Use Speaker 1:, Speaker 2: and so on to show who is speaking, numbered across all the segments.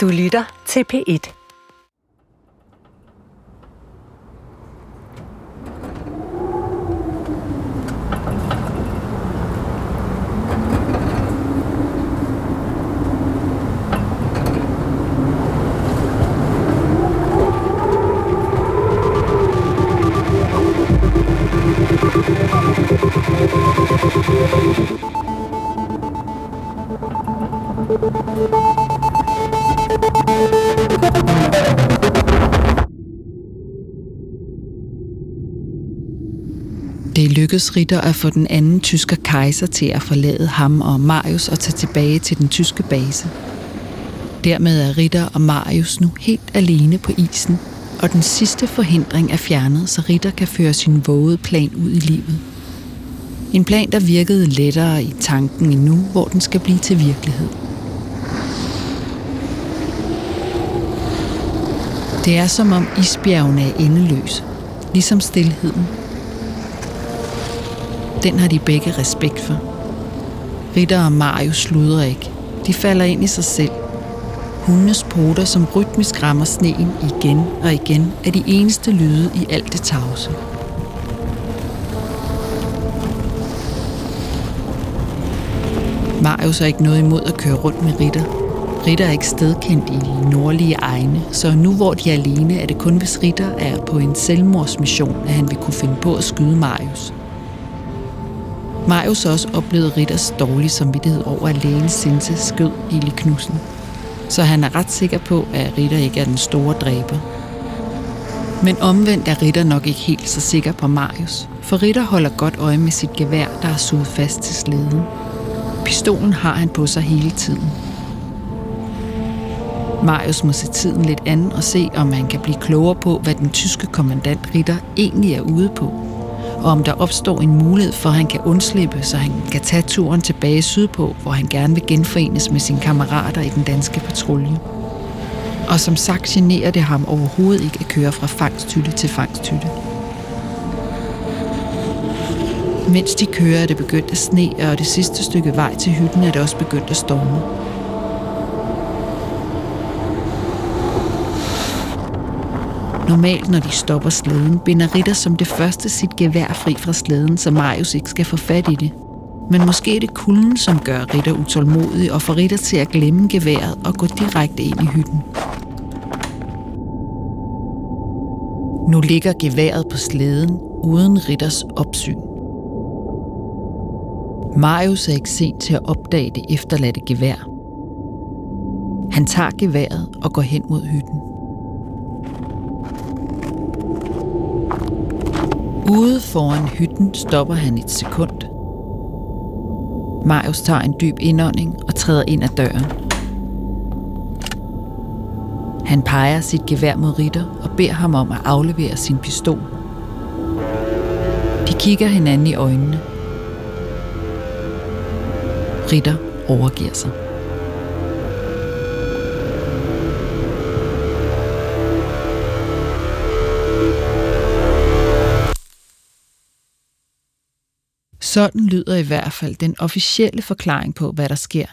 Speaker 1: Du lytter til P1.
Speaker 2: Det lykkedes Ritter at få den anden tysker kejser til at forlade ham og Marius og tage tilbage til den tyske base. Dermed er Ritter og Marius nu helt alene på isen, og den sidste forhindring er fjernet, så Ritter kan føre sin vågede plan ud i livet. En plan, der virkede lettere i tanken end nu, hvor den skal blive til virkelighed. Det er som om isbjergene er endeløse, ligesom stillheden den har de begge respekt for. Ritter og Mario sluder ikke. De falder ind i sig selv. Hundenes poter, som rytmisk rammer sneen igen og igen, er de eneste lyde i alt det tavse. Marius er ikke noget imod at køre rundt med Ritter. Ritter er ikke stedkendt i de nordlige egne, så nu hvor de er alene, er det kun hvis Ritter er på en selvmordsmission, at han vil kunne finde på at skyde Marius. Marius også oplevede Ritters dårlige samvittighed over, at lægen Sinte skød Eli Knudsen. Så han er ret sikker på, at Ritter ikke er den store dræber. Men omvendt er Ritter nok ikke helt så sikker på Marius, for Ritter holder godt øje med sit gevær, der er suget fast til sleden. Pistolen har han på sig hele tiden. Marius må se tiden lidt an og se, om han kan blive klogere på, hvad den tyske kommandant Ritter egentlig er ude på og om der opstår en mulighed for, at han kan undslippe, så han kan tage turen tilbage sydpå, hvor han gerne vil genforenes med sine kammerater i den danske patrulje. Og som sagt generer det ham overhovedet ikke at køre fra fangsthytte til fangsthytte. Mens de kører, er det begyndt at sne, og det sidste stykke vej til hytten er det også begyndt at storme. Normalt, når de stopper slæden, binder Ritter som det første sit gevær fri fra slæden, så Marius ikke skal få fat i det. Men måske er det kulden, som gør Ritter utålmodig og får Ritter til at glemme geværet og gå direkte ind i hytten. Nu ligger geværet på slæden uden Ritters opsyn. Marius er ikke sent til at opdage det efterladte gevær. Han tager geværet og går hen mod hytten. Ude foran hytten stopper han et sekund. Marius tager en dyb indånding og træder ind ad døren. Han peger sit gevær mod Ritter og beder ham om at aflevere sin pistol. De kigger hinanden i øjnene. Ritter overgiver sig. Sådan lyder i hvert fald den officielle forklaring på, hvad der sker.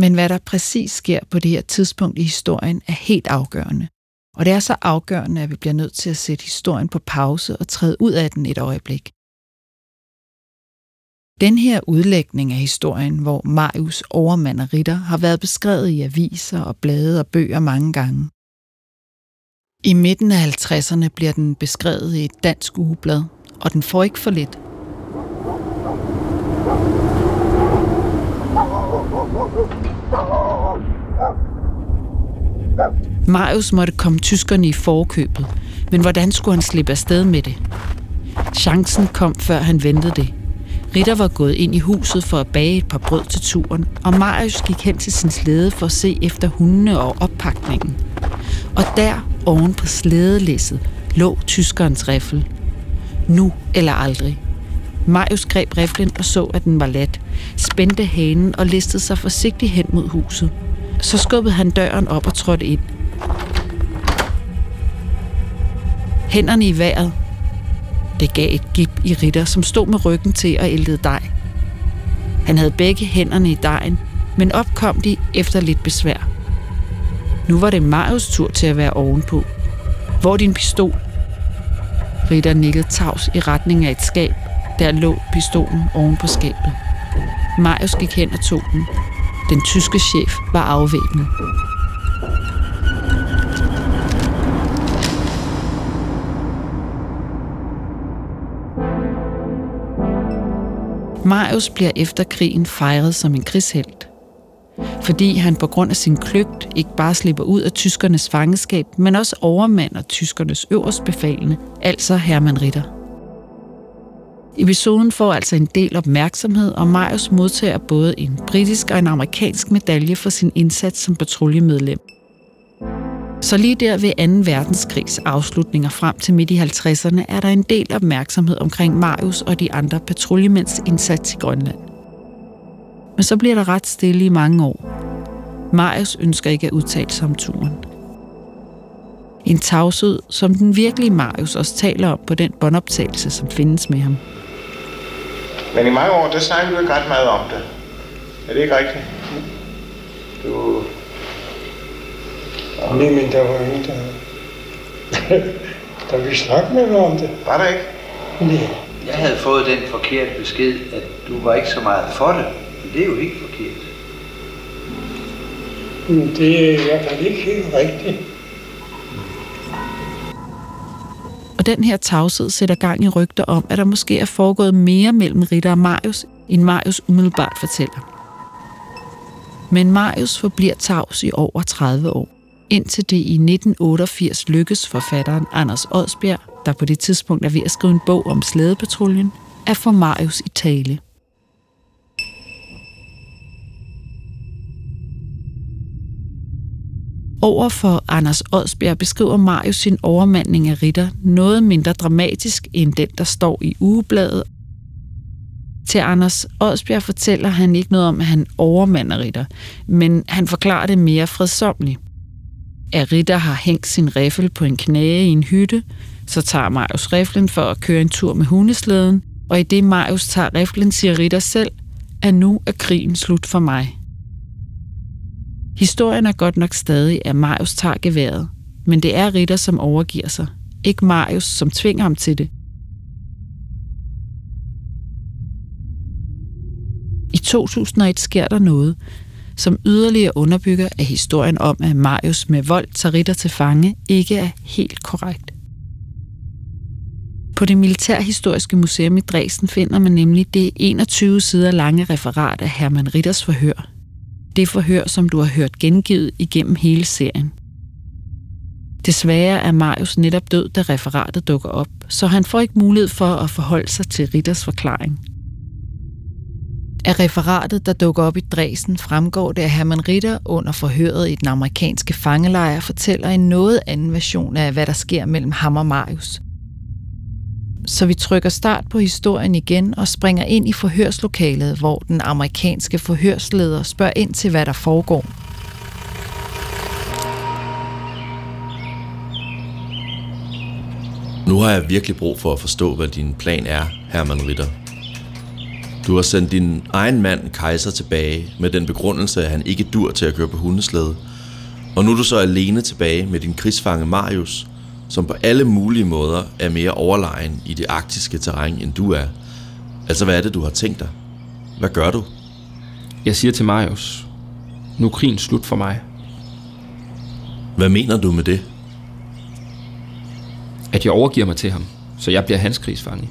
Speaker 2: Men hvad der præcis sker på det her tidspunkt i historien er helt afgørende. Og det er så afgørende, at vi bliver nødt til at sætte historien på pause og træde ud af den et øjeblik. Den her udlægning af historien, hvor Marius overmand og ritter har været beskrevet i aviser og blade og bøger mange gange. I midten af 50'erne bliver den beskrevet i et dansk ugeblad, og den får ikke for lidt Marius måtte komme tyskerne i forkøbet, men hvordan skulle han slippe afsted med det? Chancen kom, før han ventede det. Ritter var gået ind i huset for at bage et par brød til turen, og Marius gik hen til sin slæde for at se efter hundene og oppakningen. Og der, oven på slædelæsset, lå tyskerens riffel. Nu eller aldrig. Marius greb riflen og så, at den var lat, spændte hanen og listede sig forsigtigt hen mod huset. Så skubbede han døren op og trådte ind. Hænderne i vejret. Det gav et gip i Ritter, som stod med ryggen til og æltede dej. Han havde begge hænderne i dejen, men opkom de efter lidt besvær. Nu var det Marius tur til at være ovenpå. Hvor er din pistol? Ritter nikkede tavs i retning af et skab. Der lå pistolen oven på skabet. Marius gik hen og tog den. Den tyske chef var afvæbnet. Marius bliver efter krigen fejret som en krigshelt. Fordi han på grund af sin kløgt ikke bare slipper ud af tyskernes fangeskab, men også overmander tyskernes øverstbefalende, altså Hermann Ritter. Episoden får altså en del opmærksomhed, og Marius modtager både en britisk og en amerikansk medalje for sin indsats som patruljemedlem. Så lige der ved 2. verdenskrigs afslutninger frem til midt i 50'erne er der en del opmærksomhed omkring Marius og de andre patruljemænds indsats i Grønland. Men så bliver der ret stille i mange år. Marius ønsker ikke at udtale sig om turen. En tavshed, som den virkelige Marius også taler om på den båndoptagelse, som findes med ham.
Speaker 1: Men i mange år, der snakker du ikke ret meget om det. Er det ikke rigtigt? Du...
Speaker 3: Nej, men der var ingen, der... der vi snakke med om det.
Speaker 1: Var der ikke?
Speaker 3: Nej.
Speaker 4: Jeg havde fået den forkerte besked, at du var ikke så meget for det. Men det er jo helt forkert.
Speaker 3: Men det er i hvert fald ikke helt rigtigt.
Speaker 2: Og den her tavshed sætter gang i rygter om, at der måske er foregået mere mellem Ritter og Marius, end Marius umiddelbart fortæller. Men Marius forbliver tavs i over 30 år, indtil det i 1988 lykkes forfatteren Anders Odsbjerg, der på det tidspunkt er ved at skrive en bog om slædepatruljen, at få Marius i tale. Over for Anders Odsbjerg beskriver Marius sin overmandning af Ritter noget mindre dramatisk end den, der står i ugebladet. Til Anders Odsbjerg fortæller han ikke noget om, at han overmander Ritter, men han forklarer det mere fredsomligt. At Ritter har hængt sin riffel på en knæge i en hytte, så tager Marius riflen for at køre en tur med hundeslæden, og i det Marius tager riflen, siger Ritter selv, at nu er krigen slut for mig. Historien er godt nok stadig, at Marius tager geværet, men det er Ritter, som overgiver sig. Ikke Marius, som tvinger ham til det. I 2001 sker der noget, som yderligere underbygger, at historien om, at Marius med vold tager Ritter til fange, ikke er helt korrekt. På det Militærhistoriske Museum i Dresden finder man nemlig det 21 sider lange referat af Hermann Ritters forhør, det forhør, som du har hørt gengivet igennem hele serien. Desværre er Marius netop død, da referatet dukker op, så han får ikke mulighed for at forholde sig til Ritters forklaring. Af referatet, der dukker op i Dresden, fremgår det, at Hermann Ritter under forhøret i den amerikanske fangelejr fortæller en noget anden version af, hvad der sker mellem ham og Marius – så vi trykker start på historien igen og springer ind i forhørslokalet, hvor den amerikanske forhørsleder spørger ind til, hvad der foregår.
Speaker 5: Nu har jeg virkelig brug for at forstå, hvad din plan er, Herman Ritter. Du har sendt din egen mand, Kaiser, tilbage med den begrundelse, at han ikke dur til at køre på hundeslæde. Og nu er du så alene tilbage med din krigsfange Marius, som på alle mulige måder er mere overlegen i det arktiske terræn, end du er. Altså, hvad er det, du har tænkt dig? Hvad gør du?
Speaker 6: Jeg siger til Marius, nu er krigen slut for mig.
Speaker 5: Hvad mener du med det?
Speaker 6: At jeg overgiver mig til ham, så jeg bliver hans krigsfange.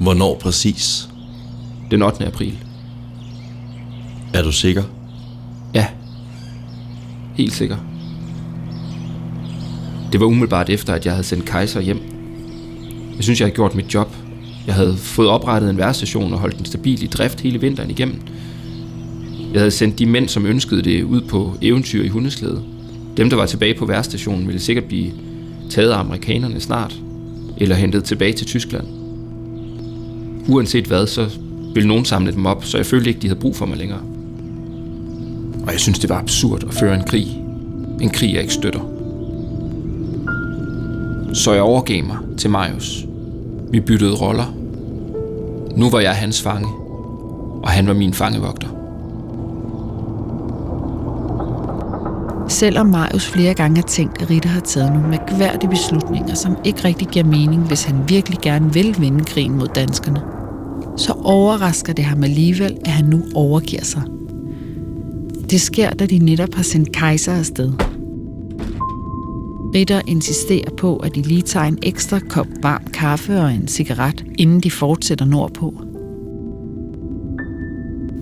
Speaker 5: Hvornår præcis?
Speaker 6: Den 8. april.
Speaker 5: Er du sikker?
Speaker 6: Ja. Helt sikker. Det var umiddelbart efter, at jeg havde sendt Kaiser hjem. Jeg synes, jeg havde gjort mit job. Jeg havde fået oprettet en værstation og holdt den stabil i drift hele vinteren igennem. Jeg havde sendt de mænd, som ønskede det, ud på eventyr i hundeslæde. Dem, der var tilbage på værstationen, ville sikkert blive taget af amerikanerne snart, eller hentet tilbage til Tyskland. Uanset hvad, så ville nogen samle dem op, så jeg følte ikke, de havde brug for mig længere. Og jeg synes, det var absurd at føre en krig. En krig, jeg ikke støtter så jeg overgav mig til Marius. Vi byttede roller. Nu var jeg hans fange, og han var min fangevogter.
Speaker 2: Selvom Marius flere gange har tænkt, at Ritter har taget nogle mærkværdige beslutninger, som ikke rigtig giver mening, hvis han virkelig gerne vil vinde krigen mod danskerne, så overrasker det ham alligevel, at han nu overgiver sig. Det sker, da de netop har sendt kejser afsted. Ritter insisterer på, at de lige tager en ekstra kop varm kaffe og en cigaret, inden de fortsætter nordpå.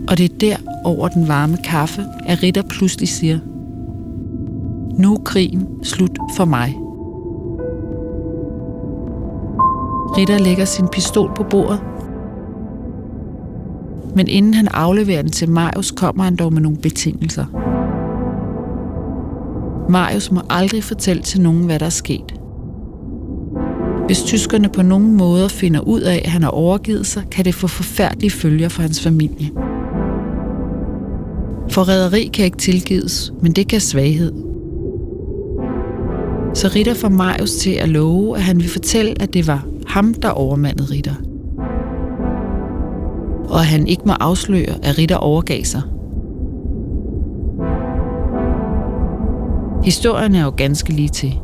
Speaker 2: Og det er der over den varme kaffe, at Ritter pludselig siger, nu er krigen slut for mig. Ritter lægger sin pistol på bordet. Men inden han afleverer den til Marius, kommer han dog med nogle betingelser. Marius må aldrig fortælle til nogen, hvad der er sket. Hvis tyskerne på nogen måde finder ud af, at han har overgivet sig, kan det få forfærdelige følger for hans familie. Forræderi kan ikke tilgives, men det kan svaghed. Så Ritter får Marius til at love, at han vil fortælle, at det var ham, der overmandede Ritter. Og at han ikke må afsløre, at Ritter overgav sig. Historien er jo ganske lige til.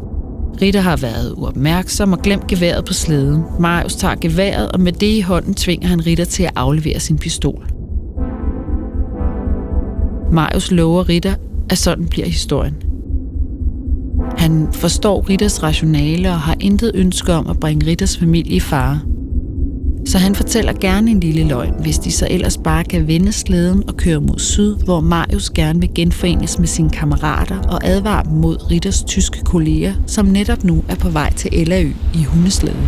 Speaker 2: Ritter har været uopmærksom og glemt geværet på slæden. Marius tager geværet, og med det i hånden tvinger han Ritter til at aflevere sin pistol. Marius lover Ritter, at sådan bliver historien. Han forstår Ritters rationale og har intet ønske om at bringe Ritters familie i fare. Så han fortæller gerne en lille løgn, hvis de så ellers bare kan vende slæden og køre mod syd, hvor Marius gerne vil genforenes med sine kammerater og advare dem mod Ritters tyske kolleger, som netop nu er på vej til Ellerø i hundeslæden.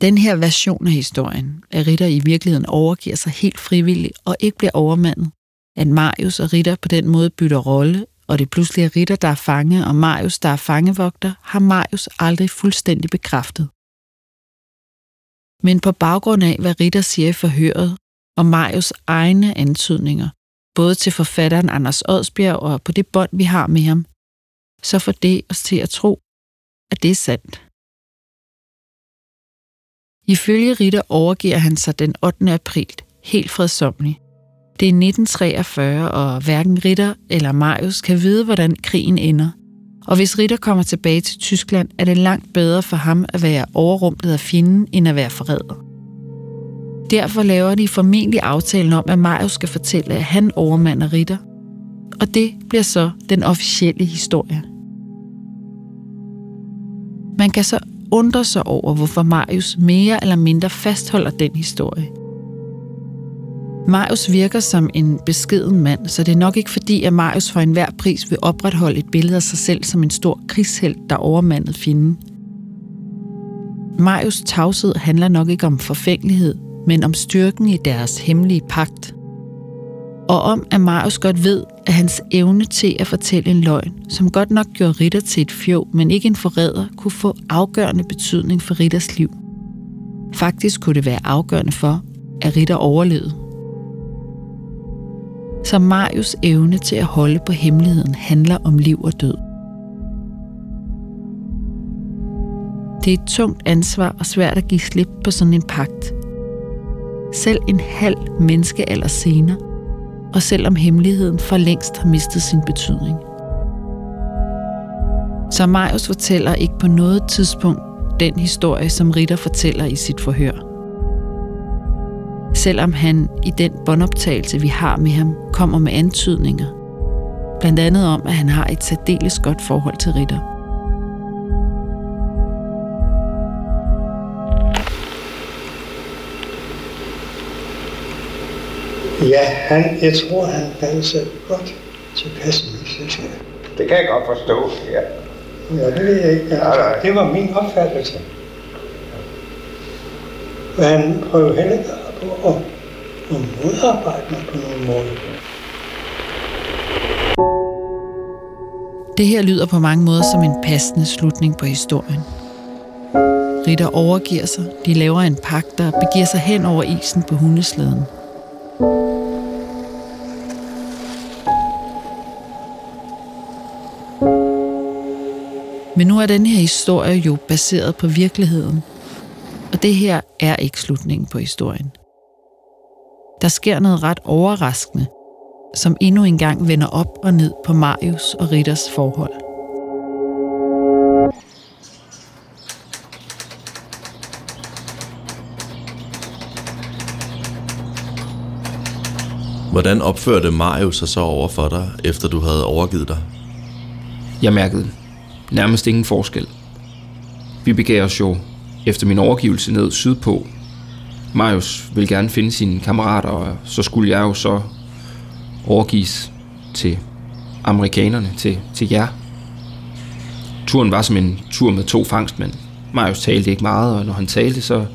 Speaker 2: Den her version af historien, at Ritter i virkeligheden overgiver sig helt frivilligt og ikke bliver overmandet, at Marius og Ritter på den måde bytter rolle, og det pludselig er Ritter, der er fange, og Marius, der er fangevogter, har Marius aldrig fuldstændig bekræftet. Men på baggrund af, hvad Ritter siger i forhøret, og Marius egne antydninger, både til forfatteren Anders Odsbjerg og på det bånd, vi har med ham, så får det os til at tro, at det er sandt. Ifølge Ritter overgiver han sig den 8. april, helt fredsomlig, det er 1943, og hverken Ritter eller Marius kan vide, hvordan krigen ender. Og hvis Ritter kommer tilbage til Tyskland, er det langt bedre for ham at være overrumplet af fjenden, end at være forræder. Derfor laver de formentlig aftalen om, at Marius skal fortælle, at han overmander Ritter. Og det bliver så den officielle historie. Man kan så undre sig over, hvorfor Marius mere eller mindre fastholder den historie. Marius virker som en beskeden mand, så det er nok ikke fordi, at Marius for enhver pris vil opretholde et billede af sig selv som en stor krigshelt, der overmandet fjenden. Marius tavshed handler nok ikke om forfængelighed, men om styrken i deres hemmelige pagt. Og om, at Marius godt ved, at hans evne til at fortælle en løgn, som godt nok gjorde Ritter til et fjov, men ikke en forræder, kunne få afgørende betydning for Ritters liv. Faktisk kunne det være afgørende for, at Ritter overlevede. Så Marius evne til at holde på hemmeligheden handler om liv og død. Det er et tungt ansvar og svært at give slip på sådan en pagt. Selv en halv menneskealder senere og selvom hemmeligheden for længst har mistet sin betydning. Så Marius fortæller ikke på noget tidspunkt den historie, som Ritter fortæller i sit forhør. Selvom han i den båndoptagelse, vi har med ham, kommer med antydninger. Blandt andet om, at han har et særdeles godt forhold til Ritter.
Speaker 3: Ja, han, jeg tror, han fandt sig godt tilpas med sig selv.
Speaker 1: Det kan jeg godt forstå, ja.
Speaker 3: Ja, det ved jeg ikke. Altså, det var min opfattelse. Og han prøvede heller ikke at, at modarbejde mig på nogen måde.
Speaker 2: Det her lyder på mange måder som en passende slutning på historien. Ritter overgiver sig, de laver en pagt, der begiver sig hen over isen på hundeslæden. Men nu er den her historie jo baseret på virkeligheden. Og det her er ikke slutningen på historien. Der sker noget ret overraskende, som endnu engang vender op og ned på Marius og Ritters forhold.
Speaker 5: Hvordan opførte Marius sig så over for dig, efter du havde overgivet dig?
Speaker 6: Jeg mærkede nærmest ingen forskel. Vi begav os jo efter min overgivelse ned sydpå. Marius ville gerne finde sine kammerater, og så skulle jeg jo så overgives til amerikanerne, til, til jer. Turen var som en tur med to fangstmænd. Marius talte ikke meget, og når han talte, så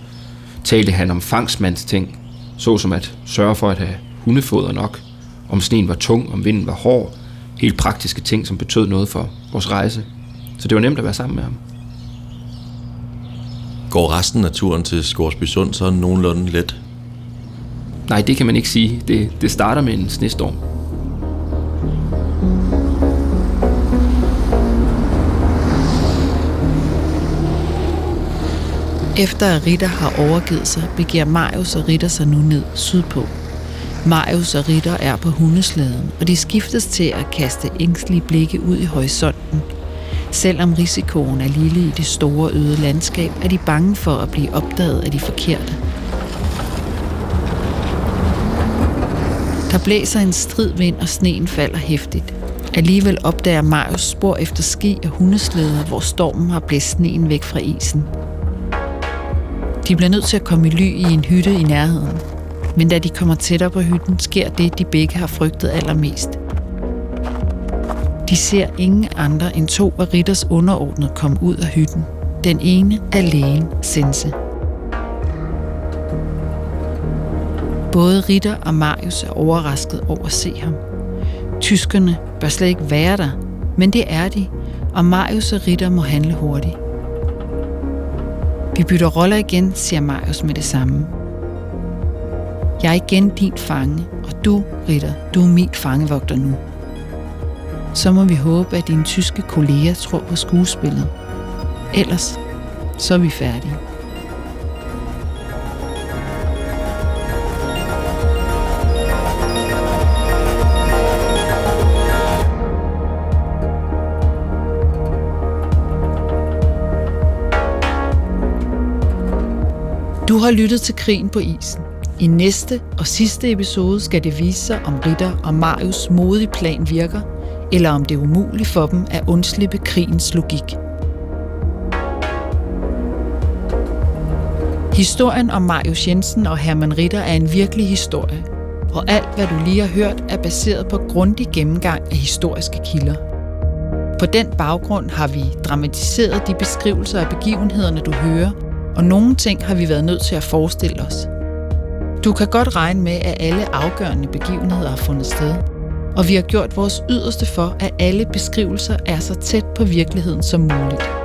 Speaker 6: talte han om fangstmands ting, såsom at sørge for at have hundefoder nok, om sneen var tung, om vinden var hård, helt praktiske ting, som betød noget for vores rejse. Så det var nemt at være sammen med ham.
Speaker 5: Går resten af turen til Skorsby Sund så nogenlunde let?
Speaker 6: Nej, det kan man ikke sige. Det, det starter med en snestorm.
Speaker 2: Efter at Ritter har overgivet sig, begiver Marius og Ritter sig nu ned sydpå. Marius og Ritter er på hundeslæden, og de skiftes til at kaste ængstlige blikke ud i horisonten. Selvom risikoen er lille i det store øde landskab, er de bange for at blive opdaget af de forkerte. Der blæser en strid vind, og sneen falder hæftigt. Alligevel opdager Marius spor efter ski og hundeslæder, hvor stormen har blæst sneen væk fra isen. De bliver nødt til at komme i ly i en hytte i nærheden. Men da de kommer tættere på hytten, sker det, de begge har frygtet allermest. De ser ingen andre end to af Ritters underordnede komme ud af hytten. Den ene er lægen Sense. Både Ritter og Marius er overrasket over at se ham. Tyskerne bør slet ikke være der, men det er de, og Marius og Ritter må handle hurtigt. Vi bytter roller igen, siger Marius med det samme. Jeg er igen din fange, og du, Ritter, du er min fangevogter nu. Så må vi håbe, at dine tyske kolleger tror på skuespillet. Ellers, så er vi færdige. Du har lyttet til Krigen på isen. I næste og sidste episode skal det vise sig, om Ritter og Marius modige plan virker, eller om det er umuligt for dem at undslippe krigens logik. Historien om Marius Jensen og Herman Ritter er en virkelig historie, og alt, hvad du lige har hørt, er baseret på grundig gennemgang af historiske kilder. På den baggrund har vi dramatiseret de beskrivelser af begivenhederne, du hører, og nogle ting har vi været nødt til at forestille os. Du kan godt regne med, at alle afgørende begivenheder har fundet sted, og vi har gjort vores yderste for, at alle beskrivelser er så tæt på virkeligheden som muligt.